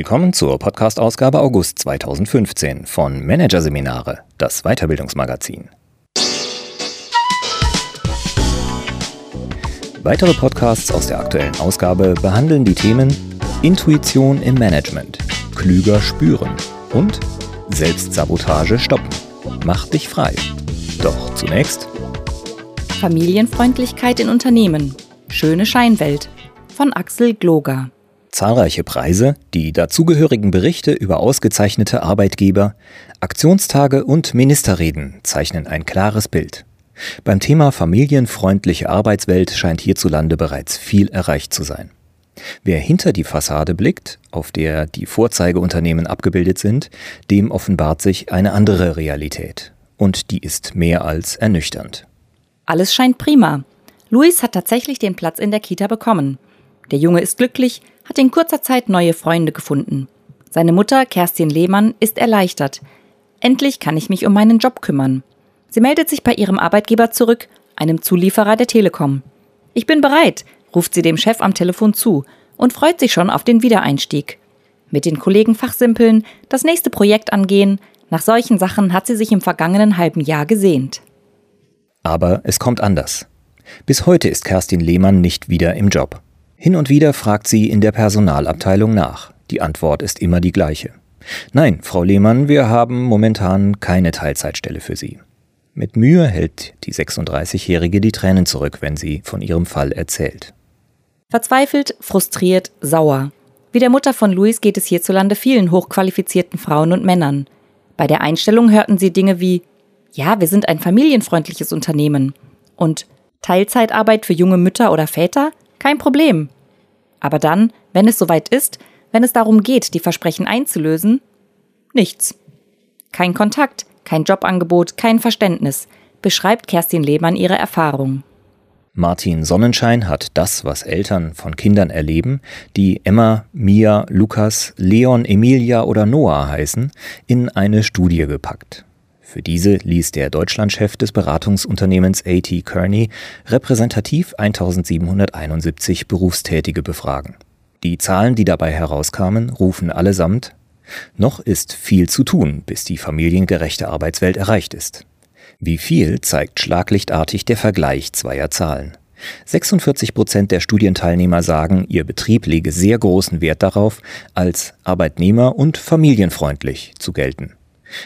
Willkommen zur Podcast-Ausgabe August 2015 von Managerseminare, das Weiterbildungsmagazin. Weitere Podcasts aus der aktuellen Ausgabe behandeln die Themen Intuition im Management, klüger spüren und Selbstsabotage stoppen. Mach dich frei. Doch zunächst Familienfreundlichkeit in Unternehmen. Schöne Scheinwelt von Axel Gloger. Zahlreiche Preise, die dazugehörigen Berichte über ausgezeichnete Arbeitgeber, Aktionstage und Ministerreden zeichnen ein klares Bild. Beim Thema familienfreundliche Arbeitswelt scheint hierzulande bereits viel erreicht zu sein. Wer hinter die Fassade blickt, auf der die Vorzeigeunternehmen abgebildet sind, dem offenbart sich eine andere Realität. Und die ist mehr als ernüchternd. Alles scheint prima. Luis hat tatsächlich den Platz in der Kita bekommen. Der Junge ist glücklich, hat in kurzer Zeit neue Freunde gefunden. Seine Mutter, Kerstin Lehmann, ist erleichtert. Endlich kann ich mich um meinen Job kümmern. Sie meldet sich bei ihrem Arbeitgeber zurück, einem Zulieferer der Telekom. Ich bin bereit, ruft sie dem Chef am Telefon zu und freut sich schon auf den Wiedereinstieg. Mit den Kollegen fachsimpeln, das nächste Projekt angehen, nach solchen Sachen hat sie sich im vergangenen halben Jahr gesehnt. Aber es kommt anders. Bis heute ist Kerstin Lehmann nicht wieder im Job. Hin und wieder fragt sie in der Personalabteilung nach. Die Antwort ist immer die gleiche. Nein, Frau Lehmann, wir haben momentan keine Teilzeitstelle für Sie. Mit Mühe hält die 36-Jährige die Tränen zurück, wenn sie von ihrem Fall erzählt. Verzweifelt, frustriert, sauer. Wie der Mutter von Luis geht es hierzulande vielen hochqualifizierten Frauen und Männern. Bei der Einstellung hörten sie Dinge wie Ja, wir sind ein familienfreundliches Unternehmen und Teilzeitarbeit für junge Mütter oder Väter? Kein Problem. Aber dann, wenn es soweit ist, wenn es darum geht, die Versprechen einzulösen, nichts. Kein Kontakt, kein Jobangebot, kein Verständnis, beschreibt Kerstin Lehmann ihre Erfahrung. Martin Sonnenschein hat das, was Eltern von Kindern erleben, die Emma, Mia, Lukas, Leon, Emilia oder Noah heißen, in eine Studie gepackt. Für diese ließ der Deutschlandchef des Beratungsunternehmens AT Kearney repräsentativ 1771 Berufstätige befragen. Die Zahlen, die dabei herauskamen, rufen allesamt noch ist viel zu tun, bis die familiengerechte Arbeitswelt erreicht ist. Wie viel zeigt schlaglichtartig der Vergleich zweier Zahlen. 46 Prozent der Studienteilnehmer sagen, ihr Betrieb lege sehr großen Wert darauf, als arbeitnehmer- und familienfreundlich zu gelten.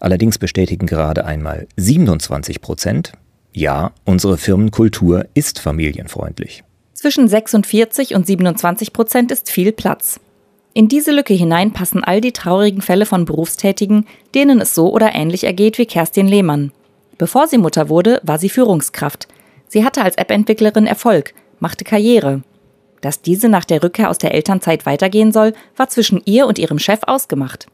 Allerdings bestätigen gerade einmal 27 Prozent, ja, unsere Firmenkultur ist familienfreundlich. Zwischen 46 und 27 Prozent ist viel Platz. In diese Lücke hinein passen all die traurigen Fälle von Berufstätigen, denen es so oder ähnlich ergeht wie Kerstin Lehmann. Bevor sie Mutter wurde, war sie Führungskraft. Sie hatte als App-Entwicklerin Erfolg, machte Karriere. Dass diese nach der Rückkehr aus der Elternzeit weitergehen soll, war zwischen ihr und ihrem Chef ausgemacht.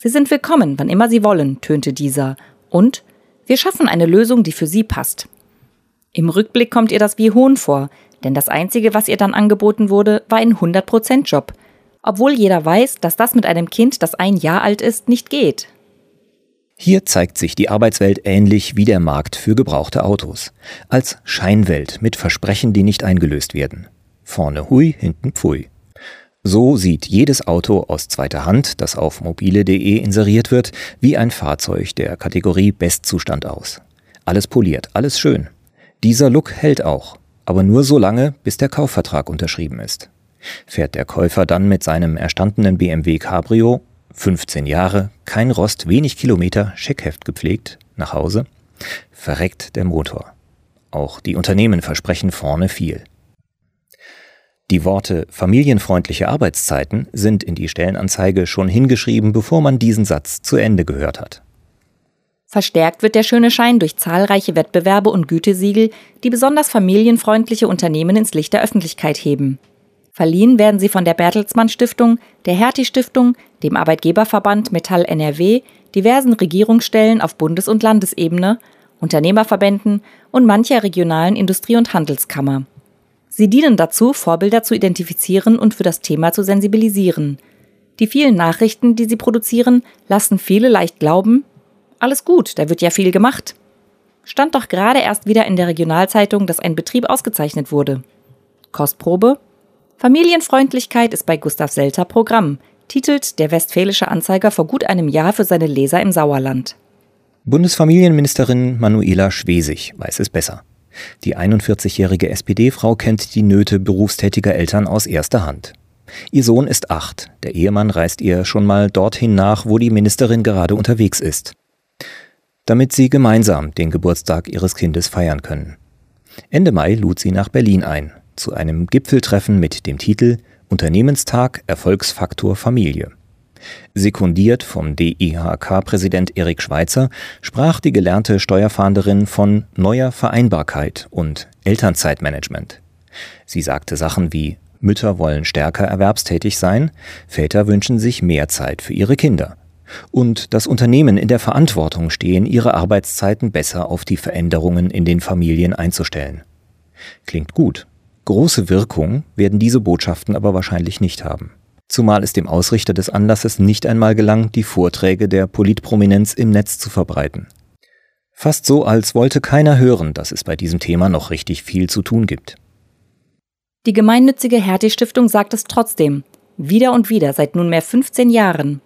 Sie sind willkommen, wann immer Sie wollen, tönte dieser. Und wir schaffen eine Lösung, die für Sie passt. Im Rückblick kommt ihr das wie Hohn vor, denn das Einzige, was ihr dann angeboten wurde, war ein 100%-Job. Obwohl jeder weiß, dass das mit einem Kind, das ein Jahr alt ist, nicht geht. Hier zeigt sich die Arbeitswelt ähnlich wie der Markt für gebrauchte Autos. Als Scheinwelt mit Versprechen, die nicht eingelöst werden. Vorne hui, hinten pfui. So sieht jedes Auto aus zweiter Hand, das auf mobile.de inseriert wird, wie ein Fahrzeug der Kategorie Bestzustand aus. Alles poliert, alles schön. Dieser Look hält auch, aber nur so lange, bis der Kaufvertrag unterschrieben ist. Fährt der Käufer dann mit seinem erstandenen BMW Cabrio, 15 Jahre, kein Rost, wenig Kilometer, Scheckheft gepflegt, nach Hause, verreckt der Motor. Auch die Unternehmen versprechen vorne viel. Die Worte familienfreundliche Arbeitszeiten sind in die Stellenanzeige schon hingeschrieben, bevor man diesen Satz zu Ende gehört hat. Verstärkt wird der schöne Schein durch zahlreiche Wettbewerbe und Gütesiegel, die besonders familienfreundliche Unternehmen ins Licht der Öffentlichkeit heben. Verliehen werden sie von der Bertelsmann Stiftung, der Hertie Stiftung, dem Arbeitgeberverband Metall NRW, diversen Regierungsstellen auf Bundes- und Landesebene, Unternehmerverbänden und mancher regionalen Industrie- und Handelskammer. Sie dienen dazu, Vorbilder zu identifizieren und für das Thema zu sensibilisieren. Die vielen Nachrichten, die sie produzieren, lassen viele leicht glauben, alles gut, da wird ja viel gemacht. Stand doch gerade erst wieder in der Regionalzeitung, dass ein Betrieb ausgezeichnet wurde. Kostprobe? Familienfreundlichkeit ist bei Gustav Selter Programm. titelt der Westfälische Anzeiger vor gut einem Jahr für seine Leser im Sauerland. Bundesfamilienministerin Manuela Schwesig weiß es besser. Die 41-jährige SPD-Frau kennt die Nöte berufstätiger Eltern aus erster Hand. Ihr Sohn ist acht. Der Ehemann reist ihr schon mal dorthin nach, wo die Ministerin gerade unterwegs ist. Damit sie gemeinsam den Geburtstag ihres Kindes feiern können. Ende Mai lud sie nach Berlin ein, zu einem Gipfeltreffen mit dem Titel Unternehmenstag Erfolgsfaktor Familie. Sekundiert vom DIHK-Präsident Erik Schweitzer sprach die gelernte Steuerfahnderin von neuer Vereinbarkeit und Elternzeitmanagement. Sie sagte Sachen wie Mütter wollen stärker erwerbstätig sein, Väter wünschen sich mehr Zeit für ihre Kinder. Und das Unternehmen in der Verantwortung stehen, ihre Arbeitszeiten besser auf die Veränderungen in den Familien einzustellen. Klingt gut. Große Wirkung werden diese Botschaften aber wahrscheinlich nicht haben. Zumal es dem Ausrichter des Anlasses nicht einmal gelang, die Vorträge der Politprominenz im Netz zu verbreiten. Fast so, als wollte keiner hören, dass es bei diesem Thema noch richtig viel zu tun gibt. Die gemeinnützige Hertie-Stiftung sagt es trotzdem, wieder und wieder seit nunmehr 15 Jahren.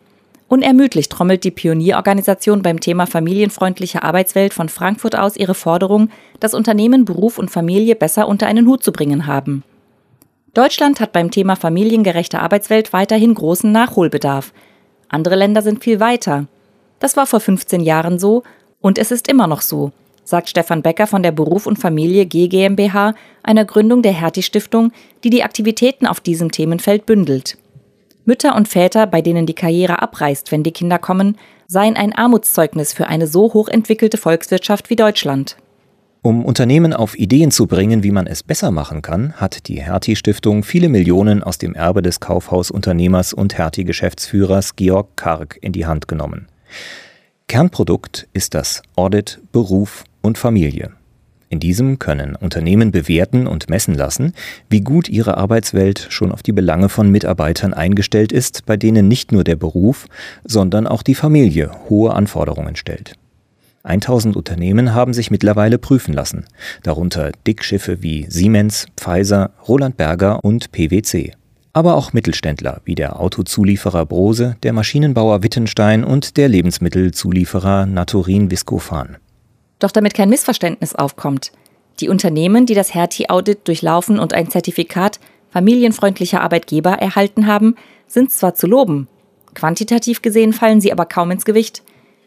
Unermüdlich trommelt die Pionierorganisation beim Thema familienfreundliche Arbeitswelt von Frankfurt aus ihre Forderung, dass Unternehmen Beruf und Familie besser unter einen Hut zu bringen haben. Deutschland hat beim Thema familiengerechte Arbeitswelt weiterhin großen Nachholbedarf. Andere Länder sind viel weiter. Das war vor 15 Jahren so und es ist immer noch so sagt Stefan Becker von der Beruf und Familie G GmbH, einer Gründung der Hertie Stiftung, die die Aktivitäten auf diesem Themenfeld bündelt. Mütter und Väter, bei denen die Karriere abreißt, wenn die Kinder kommen, seien ein Armutszeugnis für eine so hochentwickelte Volkswirtschaft wie Deutschland. Um Unternehmen auf Ideen zu bringen, wie man es besser machen kann, hat die Hertie Stiftung viele Millionen aus dem Erbe des Kaufhausunternehmers und Hertie Geschäftsführers Georg Karg in die Hand genommen. Kernprodukt ist das Audit Beruf und Familie. In diesem können Unternehmen bewerten und messen lassen, wie gut ihre Arbeitswelt schon auf die Belange von Mitarbeitern eingestellt ist, bei denen nicht nur der Beruf, sondern auch die Familie hohe Anforderungen stellt. 1000 Unternehmen haben sich mittlerweile prüfen lassen, darunter Dickschiffe wie Siemens, Pfizer, Roland Berger und PwC aber auch Mittelständler wie der Autozulieferer Brose, der Maschinenbauer Wittenstein und der Lebensmittelzulieferer Naturin Viscofan. Doch damit kein Missverständnis aufkommt, die Unternehmen, die das Hertie-Audit durchlaufen und ein Zertifikat familienfreundlicher Arbeitgeber erhalten haben, sind zwar zu loben, quantitativ gesehen fallen sie aber kaum ins Gewicht.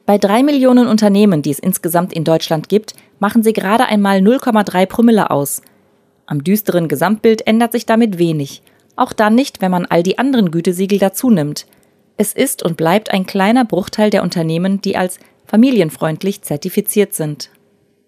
Bei drei Millionen Unternehmen, die es insgesamt in Deutschland gibt, machen sie gerade einmal 0,3 Promille aus. Am düsteren Gesamtbild ändert sich damit wenig – auch dann nicht, wenn man all die anderen Gütesiegel dazu nimmt. Es ist und bleibt ein kleiner Bruchteil der Unternehmen, die als familienfreundlich zertifiziert sind.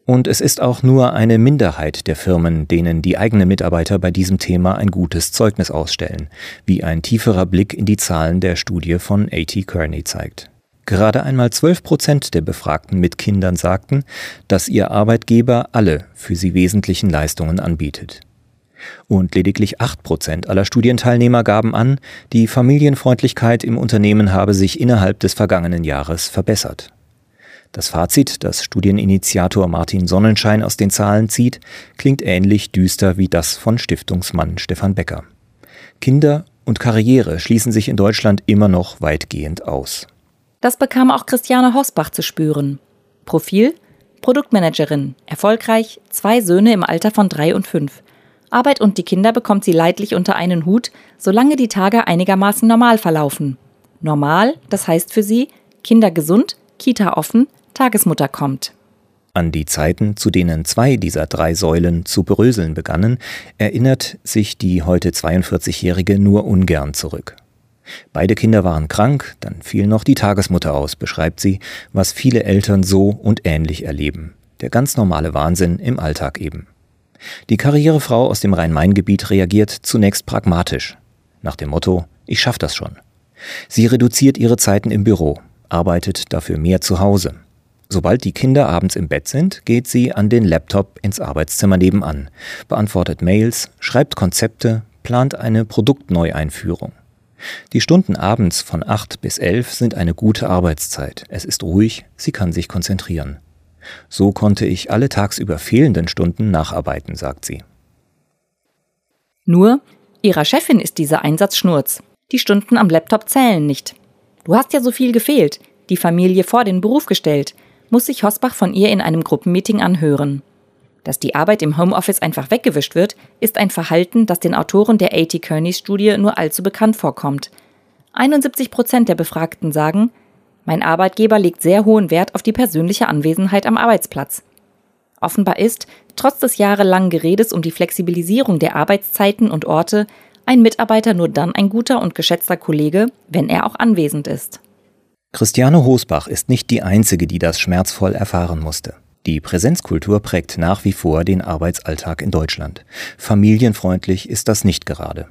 Und es ist auch nur eine Minderheit der Firmen, denen die eigenen Mitarbeiter bei diesem Thema ein gutes Zeugnis ausstellen, wie ein tieferer Blick in die Zahlen der Studie von A.T. Kearney zeigt. Gerade einmal 12 Prozent der Befragten mit Kindern sagten, dass ihr Arbeitgeber alle für sie wesentlichen Leistungen anbietet. Und lediglich 8 Prozent aller Studienteilnehmer gaben an, die Familienfreundlichkeit im Unternehmen habe sich innerhalb des vergangenen Jahres verbessert. Das Fazit, das Studieninitiator Martin Sonnenschein aus den Zahlen zieht, klingt ähnlich düster wie das von Stiftungsmann Stefan Becker. Kinder und Karriere schließen sich in Deutschland immer noch weitgehend aus. Das bekam auch Christiane Hosbach zu spüren. Profil Produktmanagerin, erfolgreich, zwei Söhne im Alter von drei und fünf. Arbeit und die Kinder bekommt sie leidlich unter einen Hut, solange die Tage einigermaßen normal verlaufen. Normal, das heißt für sie, Kinder gesund, Kita offen, Tagesmutter kommt. An die Zeiten, zu denen zwei dieser drei Säulen zu bröseln begannen, erinnert sich die heute 42-Jährige nur ungern zurück. Beide Kinder waren krank, dann fiel noch die Tagesmutter aus, beschreibt sie, was viele Eltern so und ähnlich erleben. Der ganz normale Wahnsinn im Alltag eben. Die Karrierefrau aus dem Rhein-Main-Gebiet reagiert zunächst pragmatisch, nach dem Motto, ich schaff das schon. Sie reduziert ihre Zeiten im Büro, arbeitet dafür mehr zu Hause. Sobald die Kinder abends im Bett sind, geht sie an den Laptop ins Arbeitszimmer nebenan, beantwortet Mails, schreibt Konzepte, plant eine Produktneueinführung. Die Stunden abends von 8 bis 11 sind eine gute Arbeitszeit. Es ist ruhig, sie kann sich konzentrieren. So konnte ich alle tagsüber fehlenden Stunden nacharbeiten, sagt sie. Nur, ihrer Chefin ist dieser Einsatz Schnurz. Die Stunden am Laptop zählen nicht. Du hast ja so viel gefehlt, die Familie vor den Beruf gestellt, muss sich Hosbach von ihr in einem Gruppenmeeting anhören. Dass die Arbeit im Homeoffice einfach weggewischt wird, ist ein Verhalten, das den Autoren der A.T. Kearneys Studie nur allzu bekannt vorkommt. 71 Prozent der Befragten sagen, mein Arbeitgeber legt sehr hohen Wert auf die persönliche Anwesenheit am Arbeitsplatz. Offenbar ist, trotz des jahrelangen Geredes um die Flexibilisierung der Arbeitszeiten und Orte, ein Mitarbeiter nur dann ein guter und geschätzter Kollege, wenn er auch anwesend ist. Christiane Hosbach ist nicht die Einzige, die das schmerzvoll erfahren musste. Die Präsenzkultur prägt nach wie vor den Arbeitsalltag in Deutschland. Familienfreundlich ist das nicht gerade.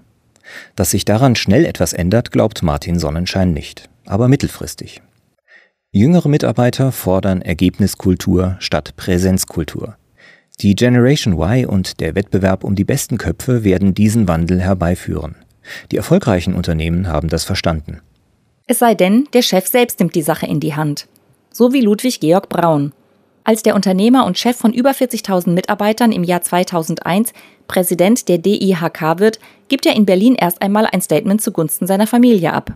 Dass sich daran schnell etwas ändert, glaubt Martin Sonnenschein nicht, aber mittelfristig. Jüngere Mitarbeiter fordern Ergebniskultur statt Präsenzkultur. Die Generation Y und der Wettbewerb um die besten Köpfe werden diesen Wandel herbeiführen. Die erfolgreichen Unternehmen haben das verstanden. Es sei denn, der Chef selbst nimmt die Sache in die Hand. So wie Ludwig Georg Braun. Als der Unternehmer und Chef von über 40.000 Mitarbeitern im Jahr 2001 Präsident der DIHK wird, gibt er in Berlin erst einmal ein Statement zugunsten seiner Familie ab.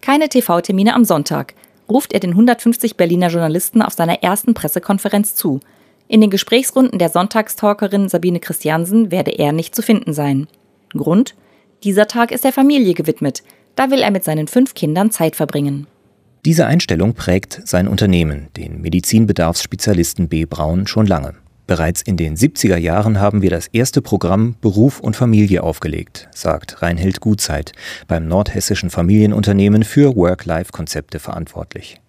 Keine TV-Termine am Sonntag, ruft er den 150 Berliner Journalisten auf seiner ersten Pressekonferenz zu. In den Gesprächsrunden der Sonntagstalkerin Sabine Christiansen werde er nicht zu finden sein. Grund? Dieser Tag ist der Familie gewidmet. Da will er mit seinen fünf Kindern Zeit verbringen. Diese Einstellung prägt sein Unternehmen, den Medizinbedarfsspezialisten B. Braun, schon lange. Bereits in den 70er Jahren haben wir das erste Programm Beruf und Familie aufgelegt, sagt Reinhild Gutzeit, beim nordhessischen Familienunternehmen für Work-Life-Konzepte verantwortlich.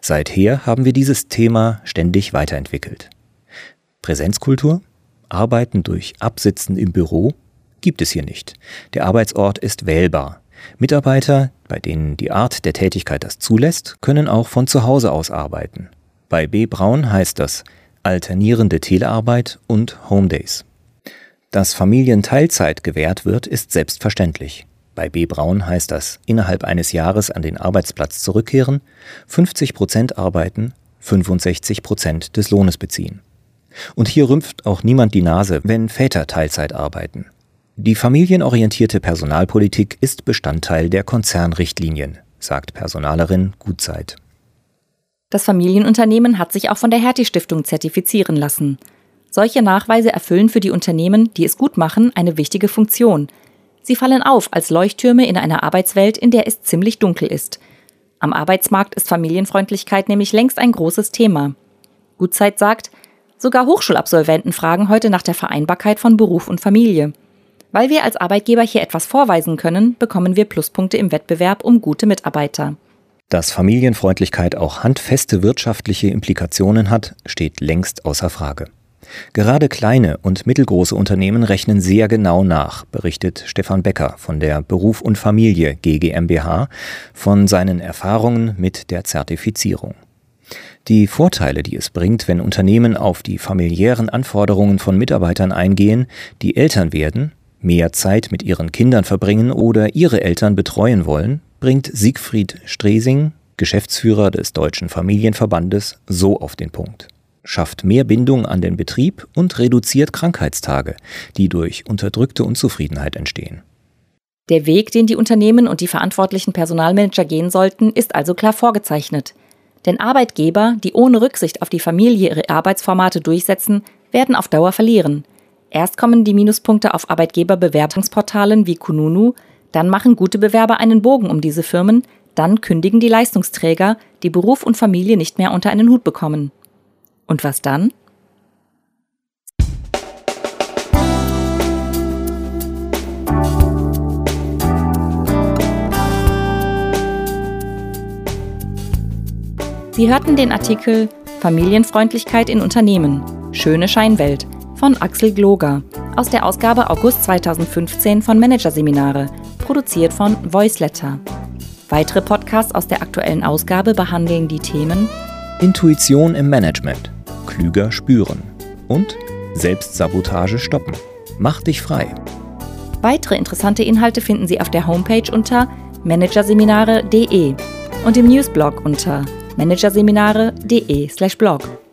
Seither haben wir dieses Thema ständig weiterentwickelt. Präsenzkultur? Arbeiten durch Absitzen im Büro? Gibt es hier nicht. Der Arbeitsort ist wählbar. Mitarbeiter, bei denen die Art der Tätigkeit das zulässt, können auch von zu Hause aus arbeiten. Bei B. Braun heißt das alternierende Telearbeit und Homedays. Dass Familien Teilzeit gewährt wird, ist selbstverständlich. Bei B. Braun heißt das innerhalb eines Jahres an den Arbeitsplatz zurückkehren, 50 Prozent arbeiten, 65 Prozent des Lohnes beziehen. Und hier rümpft auch niemand die Nase, wenn Väter Teilzeit arbeiten. Die familienorientierte Personalpolitik ist Bestandteil der Konzernrichtlinien, sagt Personalerin Gutzeit. Das Familienunternehmen hat sich auch von der Hertie Stiftung zertifizieren lassen. Solche Nachweise erfüllen für die Unternehmen, die es gut machen, eine wichtige Funktion. Sie fallen auf als Leuchttürme in einer Arbeitswelt, in der es ziemlich dunkel ist. Am Arbeitsmarkt ist Familienfreundlichkeit nämlich längst ein großes Thema. Gutzeit sagt, sogar Hochschulabsolventen fragen heute nach der Vereinbarkeit von Beruf und Familie. Weil wir als Arbeitgeber hier etwas vorweisen können, bekommen wir Pluspunkte im Wettbewerb um gute Mitarbeiter. Dass Familienfreundlichkeit auch handfeste wirtschaftliche Implikationen hat, steht längst außer Frage. Gerade kleine und mittelgroße Unternehmen rechnen sehr genau nach, berichtet Stefan Becker von der Beruf und Familie GGMBH von seinen Erfahrungen mit der Zertifizierung. Die Vorteile, die es bringt, wenn Unternehmen auf die familiären Anforderungen von Mitarbeitern eingehen, die Eltern werden, mehr Zeit mit ihren Kindern verbringen oder ihre Eltern betreuen wollen, bringt Siegfried Stresing, Geschäftsführer des Deutschen Familienverbandes, so auf den Punkt. Schafft mehr Bindung an den Betrieb und reduziert Krankheitstage, die durch unterdrückte Unzufriedenheit entstehen. Der Weg, den die Unternehmen und die verantwortlichen Personalmanager gehen sollten, ist also klar vorgezeichnet. Denn Arbeitgeber, die ohne Rücksicht auf die Familie ihre Arbeitsformate durchsetzen, werden auf Dauer verlieren. Erst kommen die Minuspunkte auf Arbeitgeberbewertungsportalen wie Kununu, dann machen gute Bewerber einen Bogen um diese Firmen, dann kündigen die Leistungsträger, die Beruf und Familie nicht mehr unter einen Hut bekommen. Und was dann? Sie hörten den Artikel Familienfreundlichkeit in Unternehmen. Schöne Scheinwelt von Axel Gloger aus der Ausgabe August 2015 von Managerseminare produziert von Voiceletter. Weitere Podcasts aus der aktuellen Ausgabe behandeln die Themen Intuition im Management, klüger spüren und Selbstsabotage stoppen. Mach dich frei. Weitere interessante Inhalte finden Sie auf der Homepage unter managerseminare.de und im Newsblog unter managerseminare.de/blog.